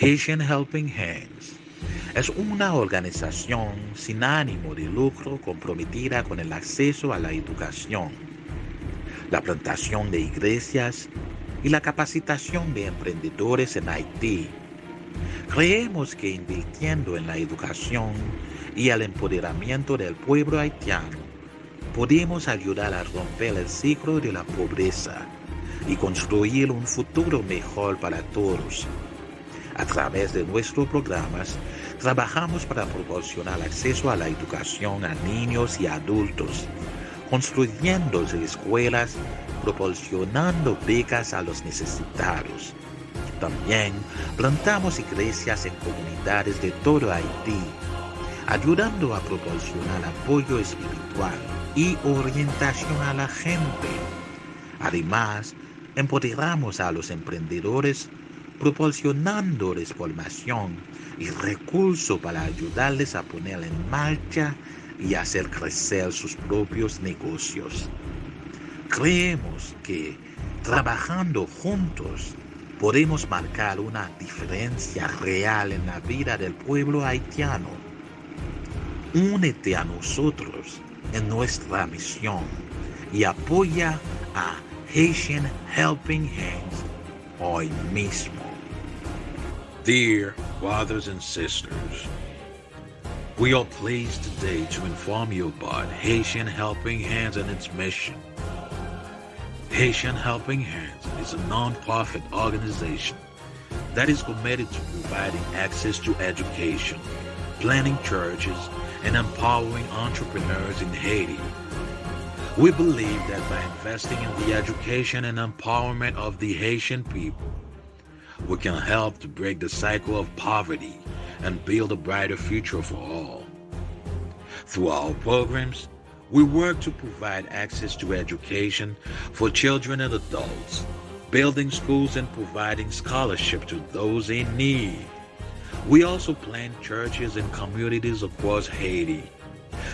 Haitian Helping Hands es una organización sin ánimo de lucro comprometida con el acceso a la educación, la plantación de iglesias y la capacitación de emprendedores en Haití. Creemos que invirtiendo en la educación y el empoderamiento del pueblo haitiano, podemos ayudar a romper el ciclo de la pobreza y construir un futuro mejor para todos. A través de nuestros programas, trabajamos para proporcionar acceso a la educación a niños y adultos, construyendo escuelas, proporcionando becas a los necesitados. También plantamos iglesias en comunidades de todo Haití, ayudando a proporcionar apoyo espiritual y orientación a la gente. Además, empoderamos a los emprendedores proporcionándoles formación y recursos para ayudarles a poner en marcha y hacer crecer sus propios negocios. Creemos que trabajando juntos podemos marcar una diferencia real en la vida del pueblo haitiano. Únete a nosotros en nuestra misión y apoya a Haitian Helping Hands hoy mismo. Dear brothers and sisters, we are pleased today to inform you about Haitian Helping Hands and its mission. Haitian Helping Hands is a non-profit organization that is committed to providing access to education, planning churches, and empowering entrepreneurs in Haiti. We believe that by investing in the education and empowerment of the Haitian people, we can help to break the cycle of poverty and build a brighter future for all. Through our programs, we work to provide access to education for children and adults, building schools and providing scholarship to those in need. We also plant churches and communities across Haiti,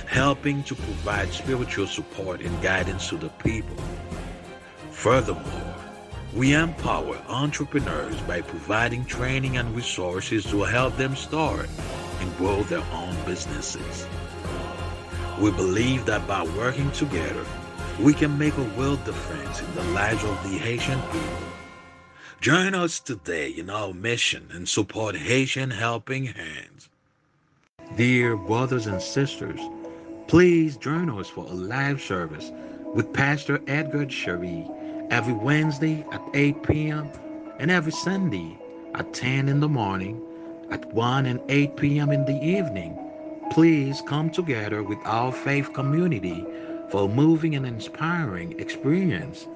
helping to provide spiritual support and guidance to the people. Furthermore, we empower entrepreneurs by providing training and resources to help them start and grow their own businesses. We believe that by working together, we can make a world difference in the lives of the Haitian people. Join us today in our mission and support Haitian Helping Hands. Dear brothers and sisters, please join us for a live service with Pastor Edgar Cherie every Wednesday at 8 p.m. and every Sunday at 10 in the morning, at 1 and 8 p.m. in the evening. Please come together with our faith community for a moving and inspiring experience.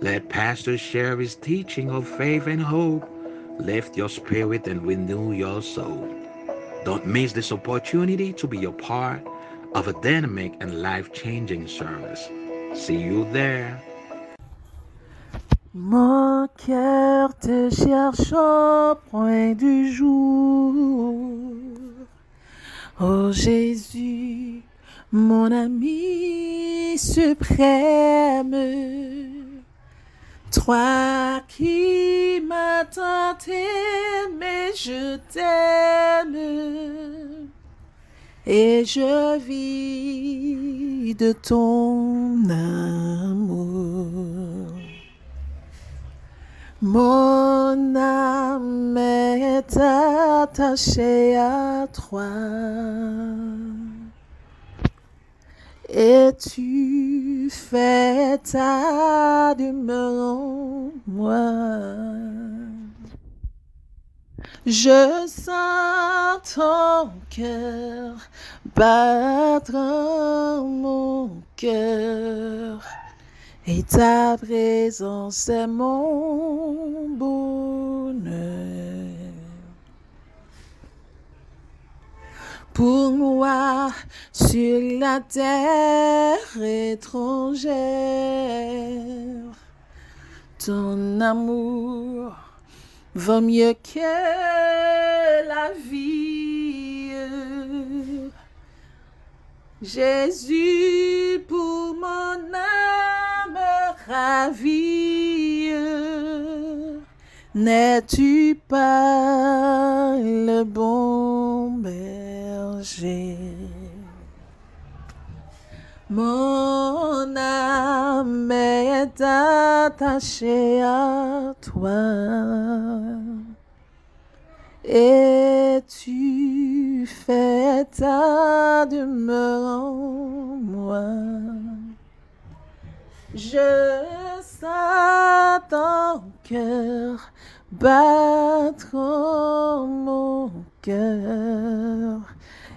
Let Pastor share his teaching of faith and hope, lift your spirit and renew your soul. Don't miss this opportunity to be a part of a dynamic and life-changing service. See you there. Mon cœur te cherche au point du jour. Oh Jésus, mon ami suprême, toi qui m'as tant aimé, je t'aime. Et je vis de ton amour. Mon âme est attachée à toi. Et tu fais ta demeure en moi. Je sens ton cœur battre mon cœur. Et ta présence est mon bonheur. Pour moi, sur la terre étrangère, ton amour vaut mieux que la vie. Jésus pour mon âme ravie, n'es-tu pas le bon berger? Mon âme est attachée à toi. Et tu fais ta demeure en moi? Je sens ton cœur battre en mon cœur.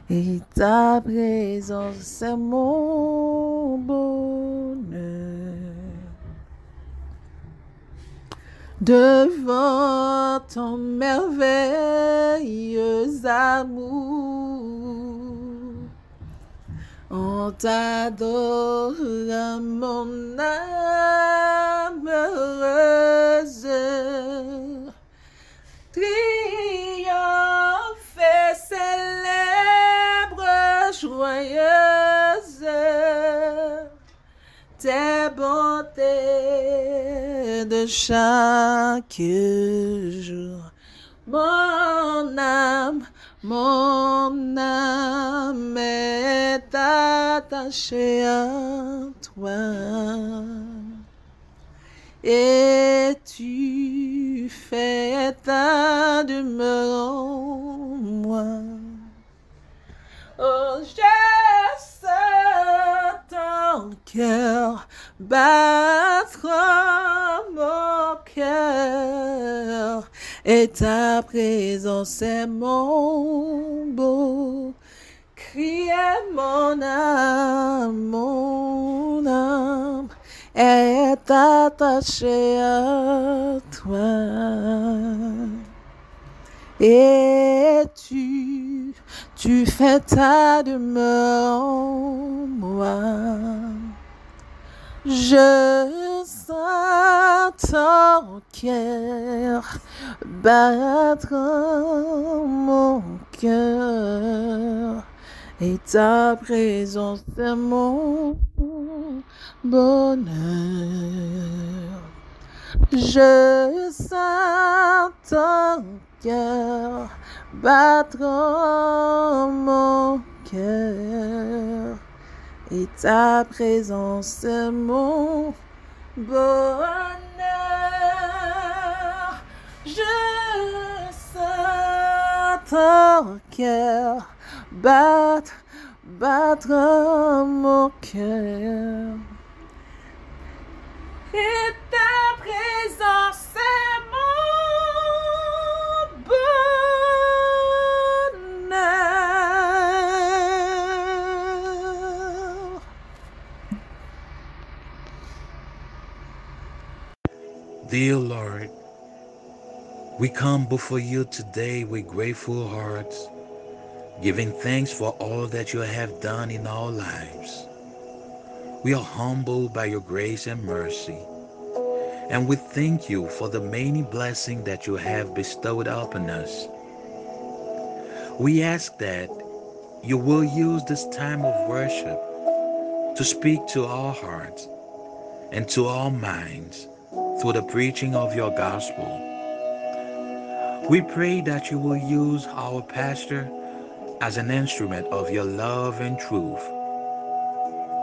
Et ta présence, c'est mon bonheur. Devant ton merveilleux amour, on t'adore, mon âme heureuse. Triomphe célèbre, joyeuse, tes bontés de chaque jour. Mon âme, mon âme est attachée à toi. Et tu fais ta demeure en moi. Oh, cœur battre mon cœur. Et ta présence est mon beau. Crier mon âme, mon âme est attachée à toi. Et tu, tu fais ta demeure en moi. Je sens ton cœur battre mon cœur. Et ta présence est mon bonheur. Je sens ton cœur battre mon cœur. Et ta présence est mon bonheur. Je sens ton cœur battre, battre mon cœur. Et ta présence est mon bonheur. Dear Lord, we come before you today with grateful hearts, giving thanks for all that you have done in our lives. We are humbled by your grace and mercy, and we thank you for the many blessings that you have bestowed upon us. We ask that you will use this time of worship to speak to our hearts and to our minds through the preaching of your gospel. We pray that you will use our pastor as an instrument of your love and truth,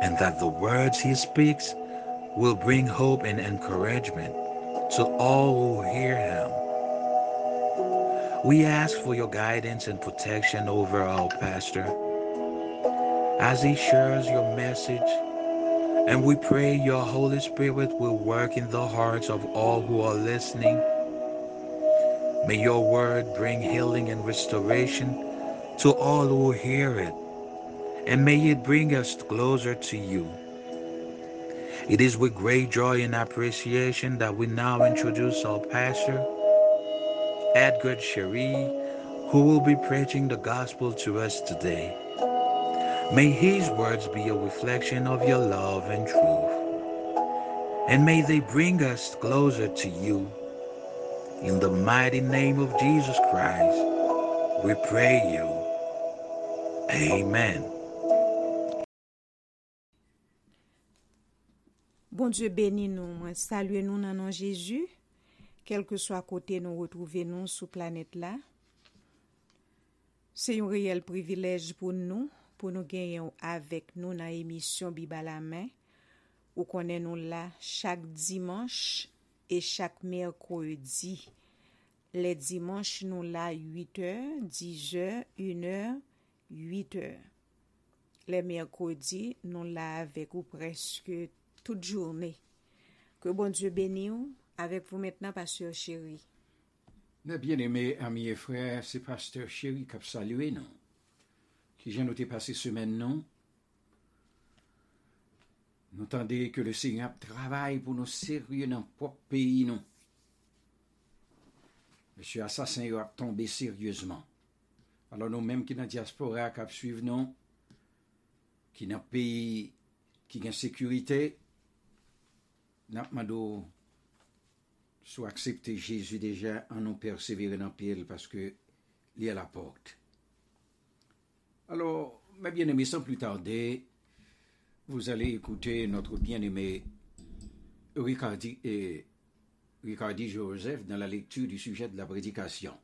and that the words he speaks will bring hope and encouragement to all who hear him. We ask for your guidance and protection over our pastor as he shares your message and we pray your Holy Spirit will work in the hearts of all who are listening. May your word bring healing and restoration to all who hear it. And may it bring us closer to you. It is with great joy and appreciation that we now introduce our pastor, Edgar Cherie, who will be preaching the gospel to us today. May his words be a reflection of your love and truth, and may they bring us closer to you. In the mighty name of Jesus Christ, we pray you. Amen. Bon Dieu béni nous, saluez nous dans nom Jésus, quel que soit côté nous retrouvez nous sous planète là. C'est un réel privilège pour nous pou nou genyen ou avek nou nan emisyon Biba la Men. Ou konen nou la chak dimanche e chak merkodi. Le dimanche nou la 8h, 10h, 1h, 8h. Le merkodi nou la avek ou preske tout journe. Ke bon Diyo beni ou avek pou metna pasteur chéri. Ne bien eme, ami e frè, se pasteur chéri kap salue nou. Qui vient nous passé semaine non. Nous entendez que le Seigneur travaille pour nous sérieux dans notre pays non. Monsieur assassin a tombé sérieusement. Alors nous-mêmes qui dans la diaspora qui suivent qui dans le pays qui a sécurité, nous demandons soit accepter Jésus déjà en nous persévérer dans parce que il est à la porte. Alors, mes bien-aimés, sans plus tarder, vous allez écouter notre bien-aimé Ricardi, et Ricardi Joseph dans la lecture du sujet de la prédication.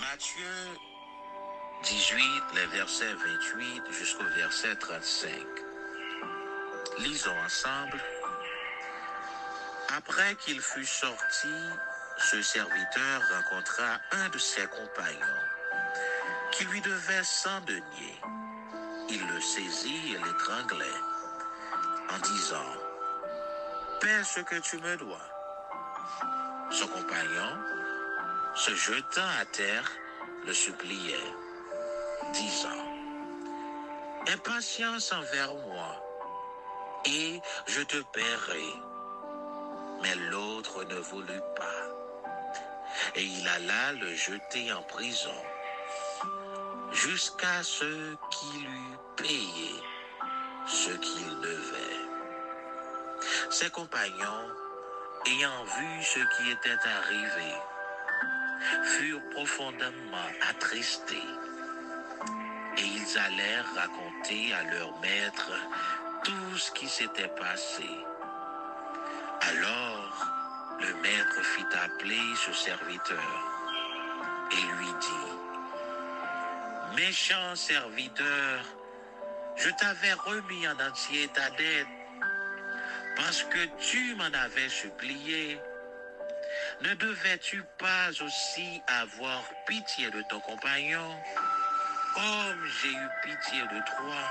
Matthieu 18, les versets 28 jusqu'au verset 35. Lisons ensemble. Après qu'il fut sorti, ce serviteur rencontra un de ses compagnons qui lui devait 100 deniers. Il le saisit et l'étranglait en disant, Paie ce que tu me dois. Son compagnon, se jetant à terre, le suppliait, disant, Aie patience envers moi, et je te paierai. Mais l'autre ne voulut pas. Et il alla le jeter en prison, jusqu'à ce qu'il eût payé ce qu'il devait. Ses compagnons, ayant vu ce qui était arrivé, furent profondément attristés allèrent raconter à leur maître tout ce qui s'était passé. Alors le maître fit appeler ce serviteur et lui dit, Méchant serviteur, je t'avais remis en entier ta dette parce que tu m'en avais supplié. Ne devais-tu pas aussi avoir pitié de ton compagnon, comme j'ai eu pitié de toi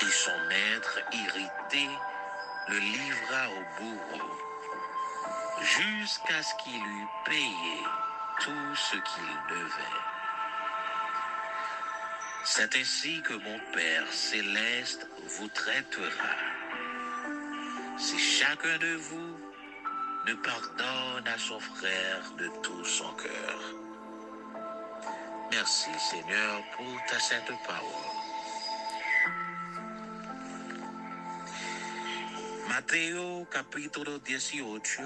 Et son maître, irrité, le livra au bourreau, jusqu'à ce qu'il eût payé tout ce qu'il devait. C'est ainsi que mon Père céleste vous traitera. Si chacun de vous ne pardonne à son frère de tout son cœur. Merci Seigneur pour ta sainte parole. Mateo capítulo 18,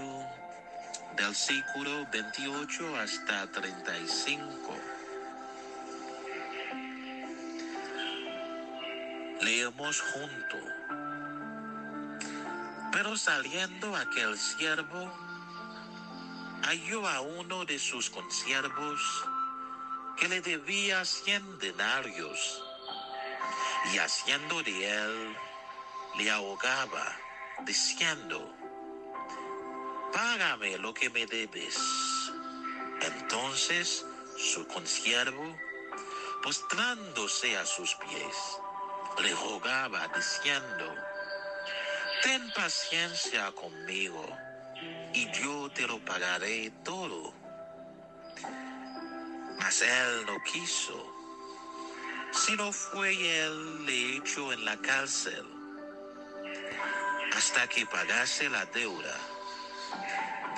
del versículo 28 hasta 35. Leemos juntos. Pero saliendo aquel siervo, halló a uno de sus consiervos que le debía cien denarios, y haciendo de él, le ahogaba, diciendo, Págame lo que me debes. Entonces su consiervo, postrándose a sus pies, le rogaba, diciendo, Ten paciencia conmigo y yo te lo pagaré todo. Mas él no quiso, sino fue él le en la cárcel hasta que pagase la deuda.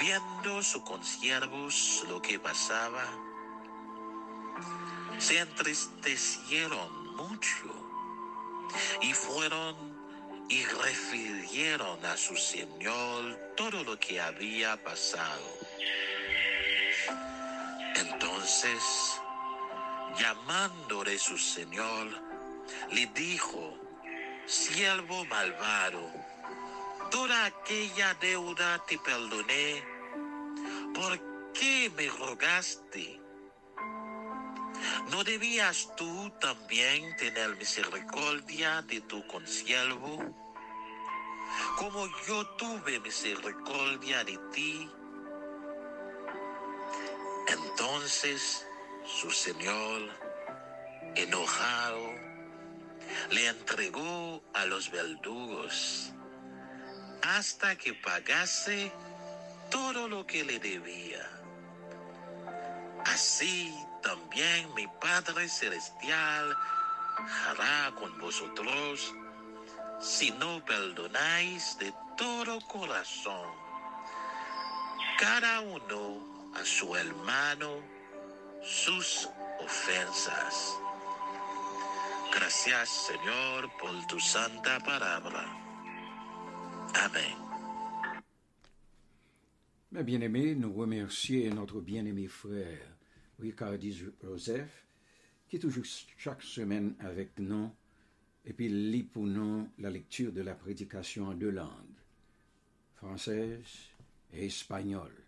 Viendo sus consiervos lo que pasaba, se entristecieron mucho y fueron y refirieron a su señor todo lo que había pasado. Entonces, llamándole su señor, le dijo, siervo malvado, toda aquella deuda te perdoné. ¿Por qué me rogaste? ¿No debías tú también tener misericordia de tu consiervo? Como yo tuve misericordia de ti. Entonces su señor, enojado, le entregó a los verdugos hasta que pagase todo lo que le debía. Así también mi Padre Celestial hará con vosotros si no perdonáis de todo corazón cada uno a su hermano sus ofensas. Gracias Señor por tu santa palabra. Amén. Mes bien-aimés, nous remercions notre bien-aimé frère Ricardi Joseph, qui est toujours chaque semaine avec nous, et puis lit pour nous la lecture de la prédication en deux langues, française et espagnole.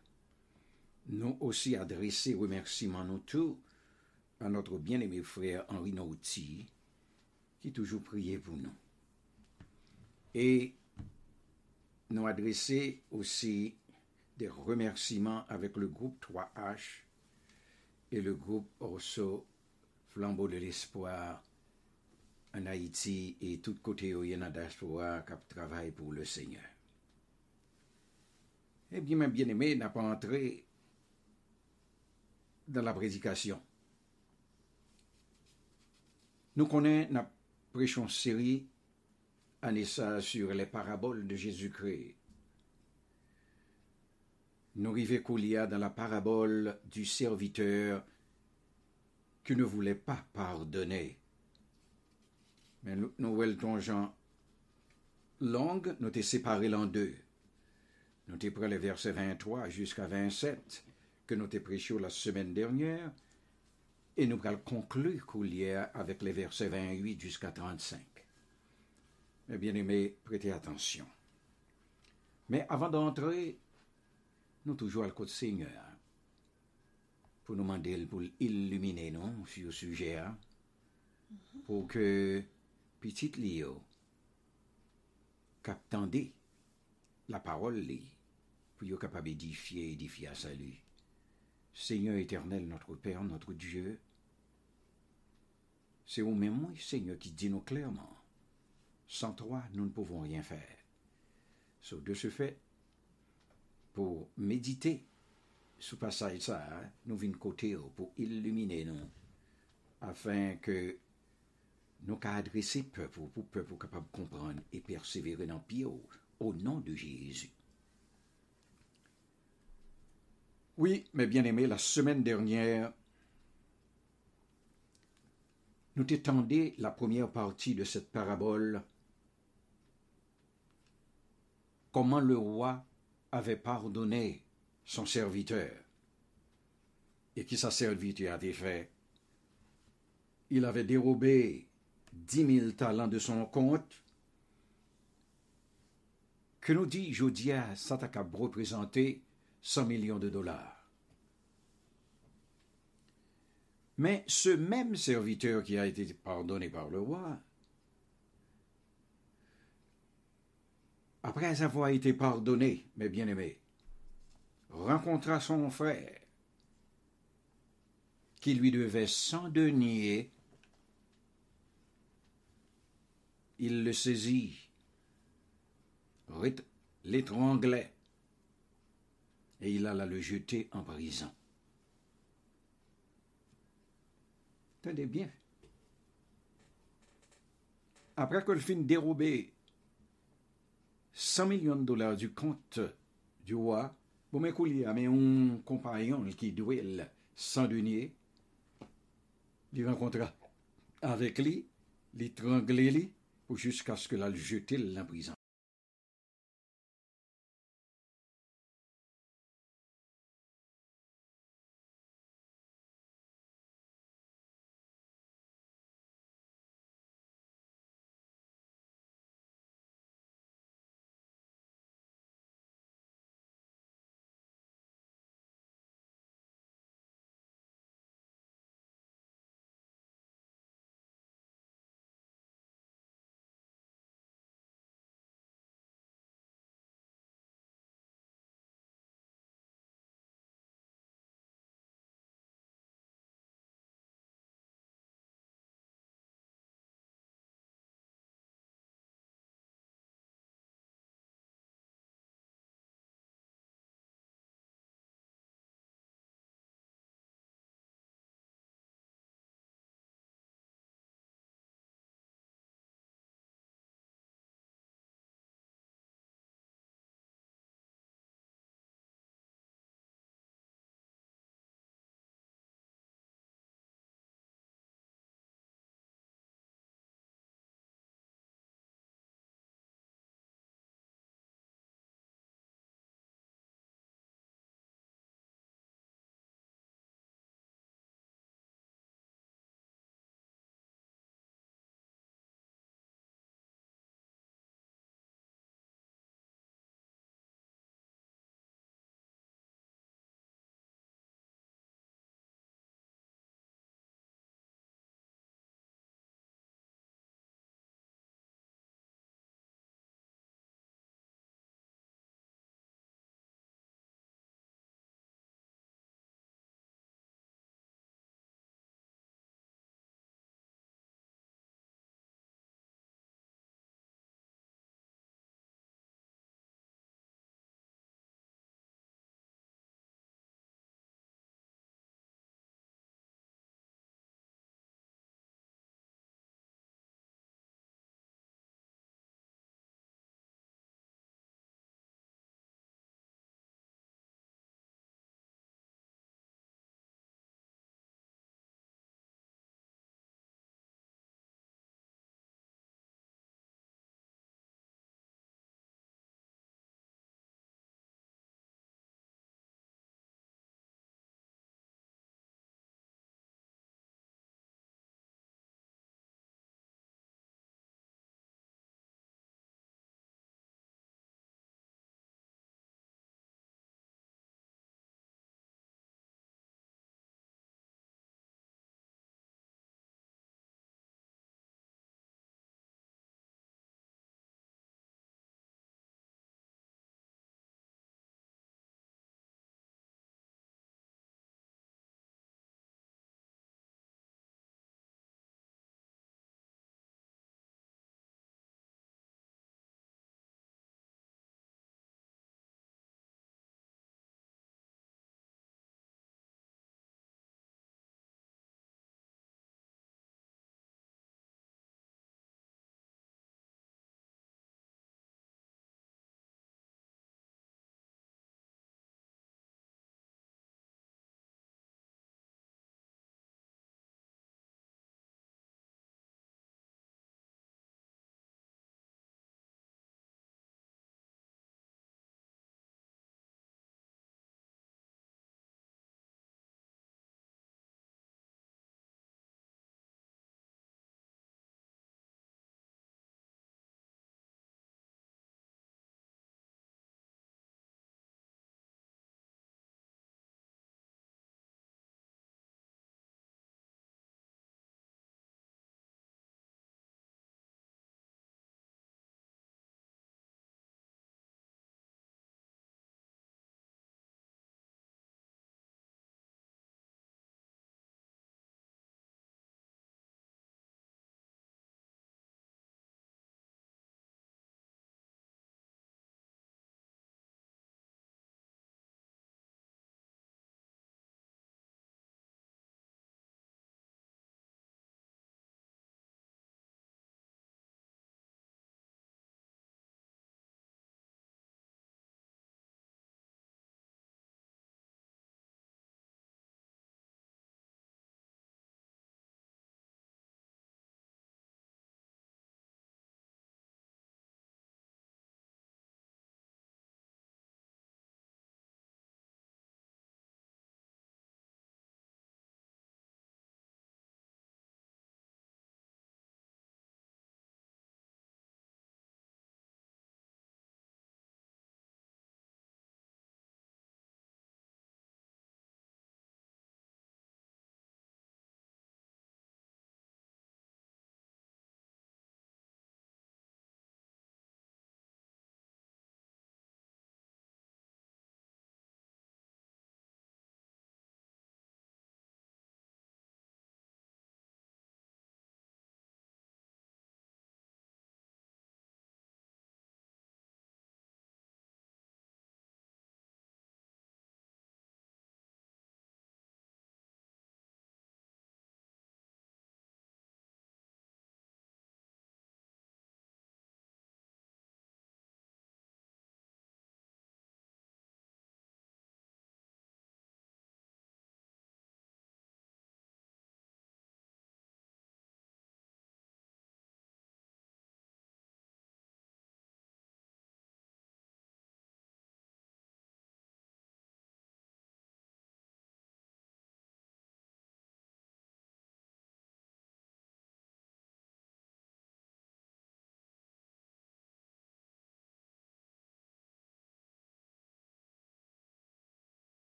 Nous aussi adresser remerciements à notre bien-aimé frère Henri Nauti, qui toujours priait pour nous. Et nous adresser aussi des remerciements avec le groupe 3H et le groupe Orso Flambeau de l'Espoir en Haïti et tout côté où il y a diaspora qui travaille pour le Seigneur. Eh bien, mes bien-aimés, n'a pas entré dans la prédication. Nous connaissons la prêchons série Anessa sur les paraboles de Jésus-Christ. Nous arrivons Koulia dans la parabole du serviteur qui ne voulait pas pardonner. Mais nous, nous Jean longue, nous t'es séparé en deux. Nous t'es pris les versets 23 jusqu'à 27 que nous t'es prêché la semaine dernière et nous allons conclure Koulia avec les versets 28 jusqu'à 35. Mes bien-aimés, prêtez attention. Mais avant d'entrer, nous toujours à côté Seigneur pour nous demander pour illuminer nous sur le sujet hein, pour que petit Léo captendez la parole li, pour être capable d'édifier édifier à salut. Seigneur éternel, notre Père, notre Dieu, c'est au même moi, Seigneur, qui dit nous clairement, sans toi, nous ne pouvons rien faire. De ce fait, pour méditer ce passage ça, hein, nous venons côté pour illuminer nous, afin que nous qu'à adresser peuple pour peuple capable de comprendre et persévérer dans le au, au nom de Jésus. Oui, mes bien-aimés, la semaine dernière, nous t'étendons la première partie de cette parabole, comment le roi avait pardonné son serviteur et qui sa serviteur avait fait. Il avait dérobé dix mille talents de son compte, que nous dit Jodia, qu'à représenter 100 millions de dollars. Mais ce même serviteur qui a été pardonné par le roi, après avoir été pardonné, mes bien-aimés, rencontra son frère qui lui devait cent deniers. Il le saisit, l'étranglait, et il alla le jeter en prison. Tenez bien. Après que le fin dérobé 100 millions de dollars du compte du roi, vous m'écoulez à un compagnon qui douait 100 deniers, il rencontra avec lui, l'étranglé lui, jusqu'à ce que la le jeter en prison.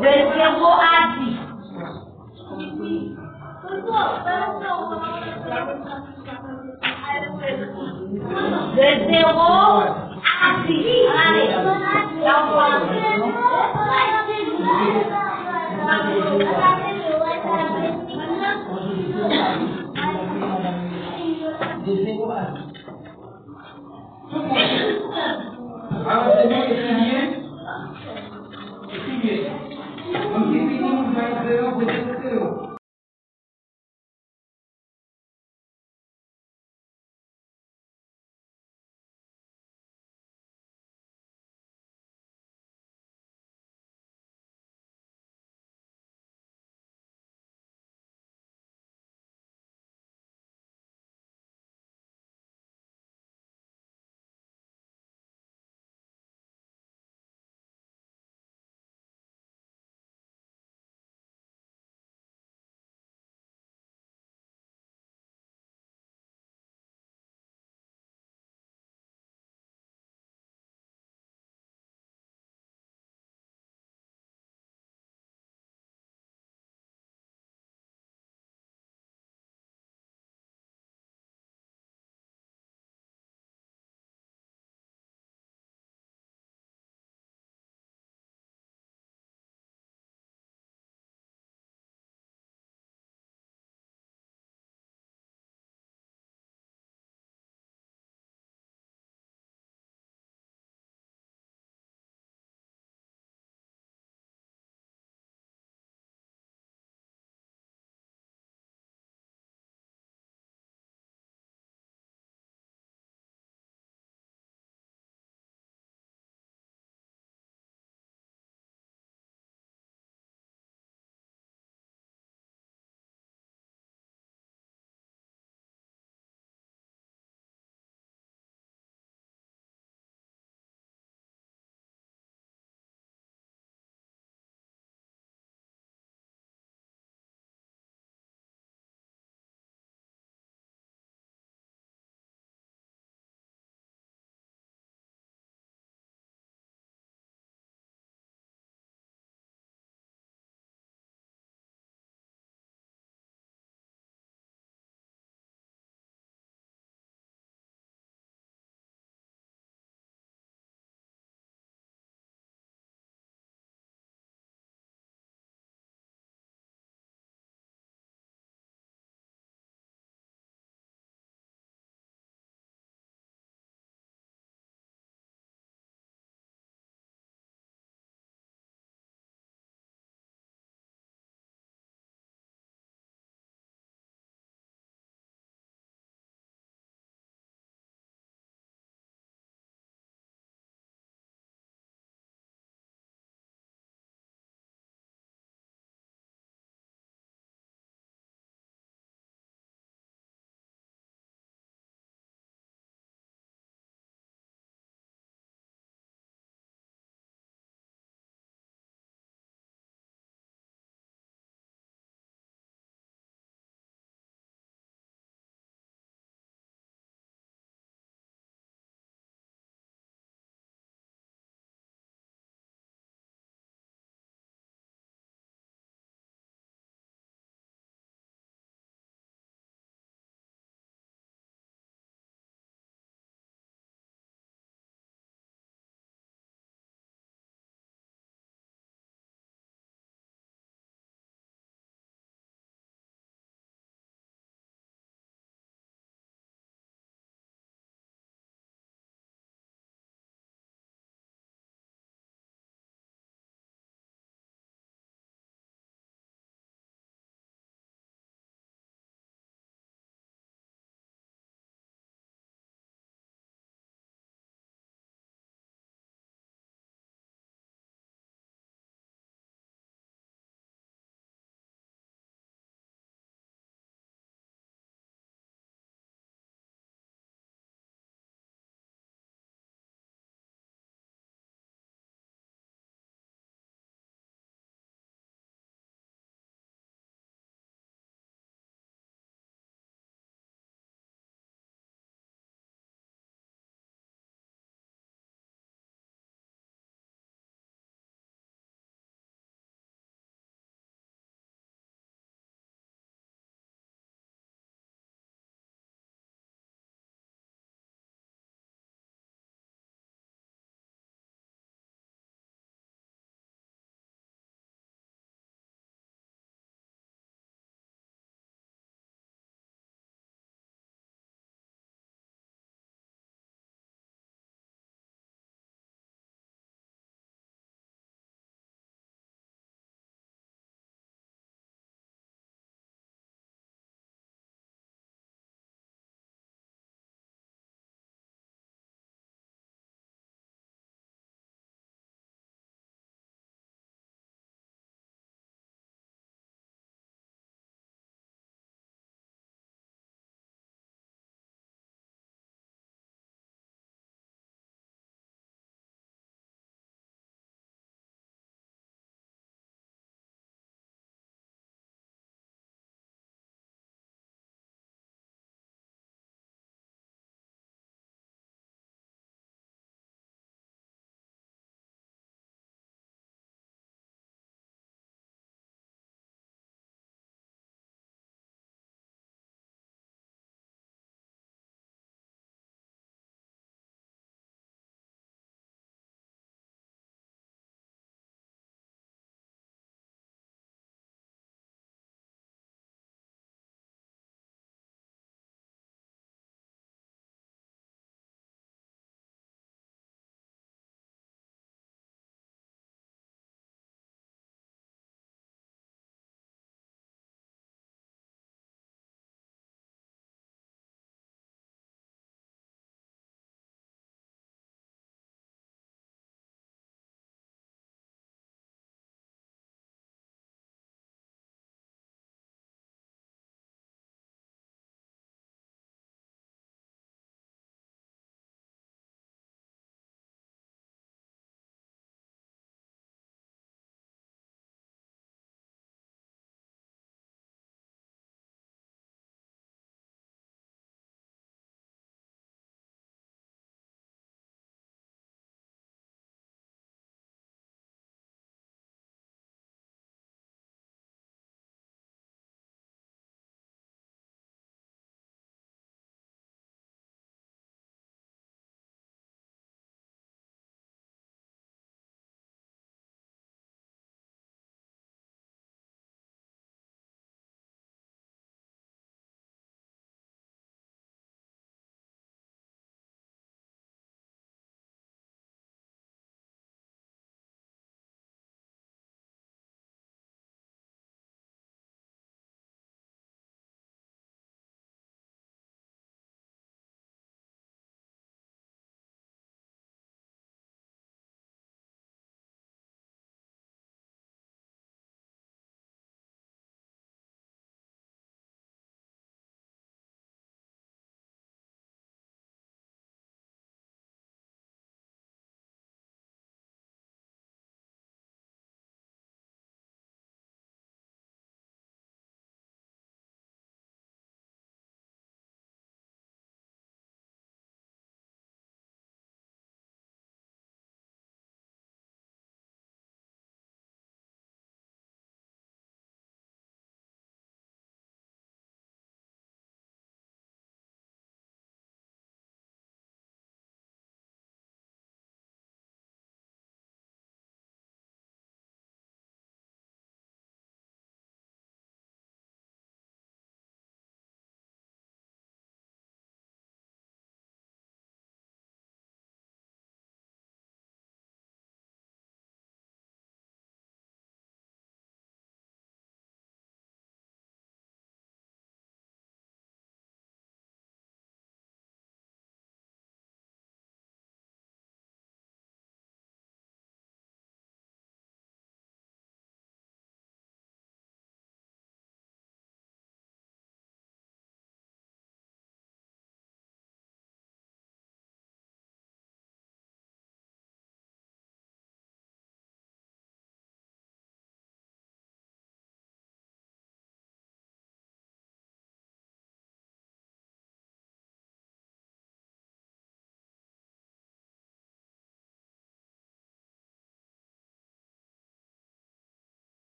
Versículo assim. Versículo assim. Então, vamos.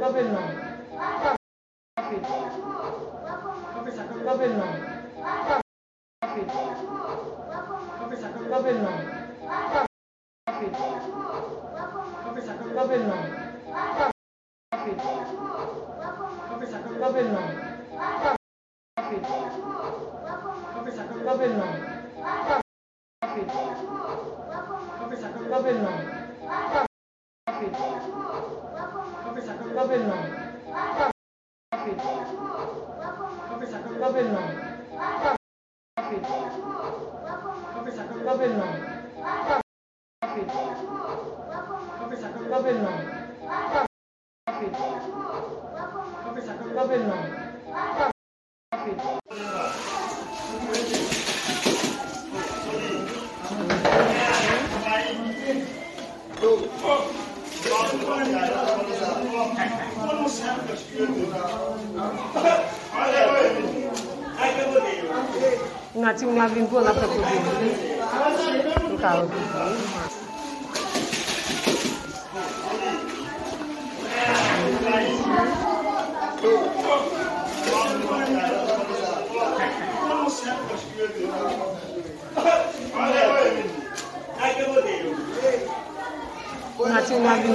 Capellón. Capellón. Capellón. Capellón.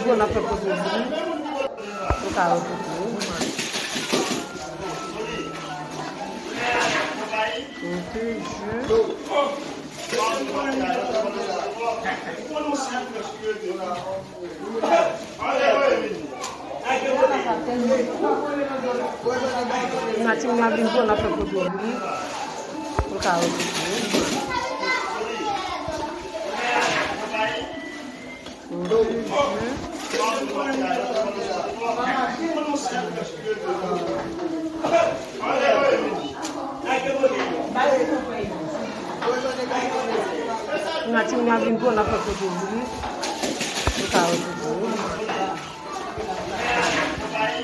Bago napapagulong. Tukaw ko po. Alim pou nan fèk pou pou li. Mwen ka wè pou pou li.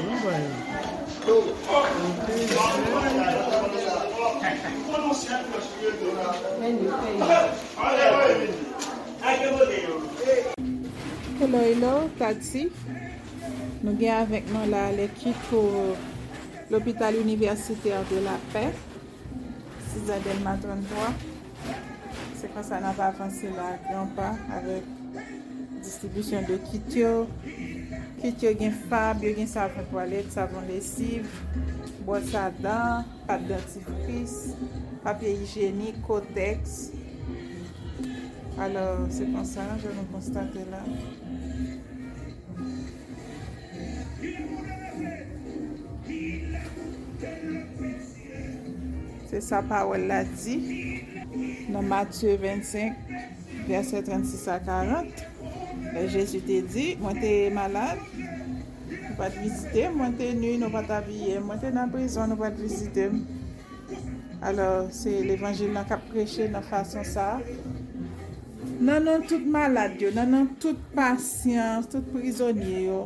Mwen wè. Mwen yo pe yo. Hello, hello, taksi. Nou gen avèk nou la l'ekip pou l'Hopital Universitaire de la Paix. 6 adèl matran 3. Se kon sa nan pa avanse la gran pa avèk distribusyon de kit yo. Kit yo gen fab, yo gen savon toalet, savon lesiv, bol sa dan, pat dentifris, papye higienik, kotex. Alors, se kon sa nan, nou konstate la. Se sa pa wè la di. Nan Matthew 25, verset 36 a 40, Jésus te di, mwen te malade, nou pat vizite, mwen te nu, nou pat avye, mwen te nan prison, nou pat vizite. Alors, se l'Evangile nan kap preche nan fason sa. Nan nan tout malade yo, nan nan tout pasyans, tout prisonye yo.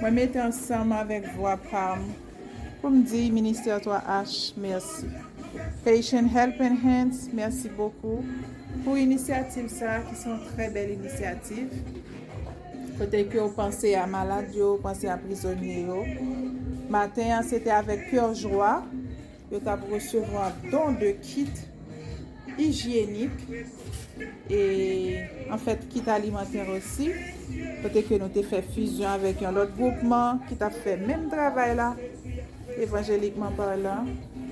Mwen mette ansama vek vwa pam, pou mdi, minister to a H, mersi. Patient Helping Hands, mersi boku pou inisiativ sa ki son tre bel inisiativ. Kote ki yo panse a malade yo, panse a prizonye yo. Maten an sete avek pyor jwa, yo tap resevwa don de kit higienik e an fèt kit alimenter osi. Kote ki nou te fè fusion avek yon lot groupman ki tap fè menm travay la evanjelikman parlant.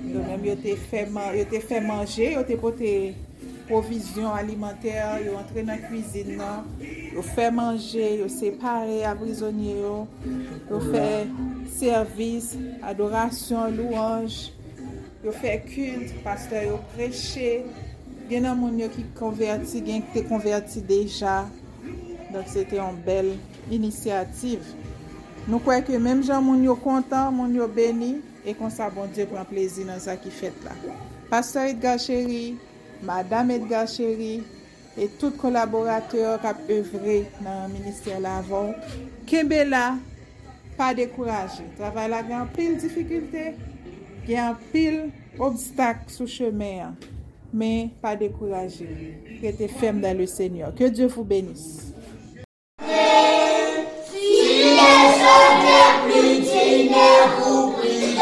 Yo mèm yo te fè manje, yo te pote provizyon alimenter, yo entre nan kouzine nan, yo fè manje, yo separe avrizonye yo, yo fè servis, adorasyon, louange, yo fè kult, pastor yo preche, gen nan moun yo ki konverti, gen ki te konverti deja. Donk se te yon bel inisiativ. Nou kwe ke menm jan moun yo kontan, moun yo beni, E konsa bon Diyo pran plezi nan sa ki fet la. Pastor Edgar Chéri, Madame Edgar Chéri, e tout kolaborateur kap evre nan minister Lavon. Kembe la, pa dekouraje. Travay la gen pil difikilte, gen pil obstak sou cheme an. Men, pa dekouraje. Rete fem dan le Seigneur. Ke Dieu fou benis. Si le sote plus tu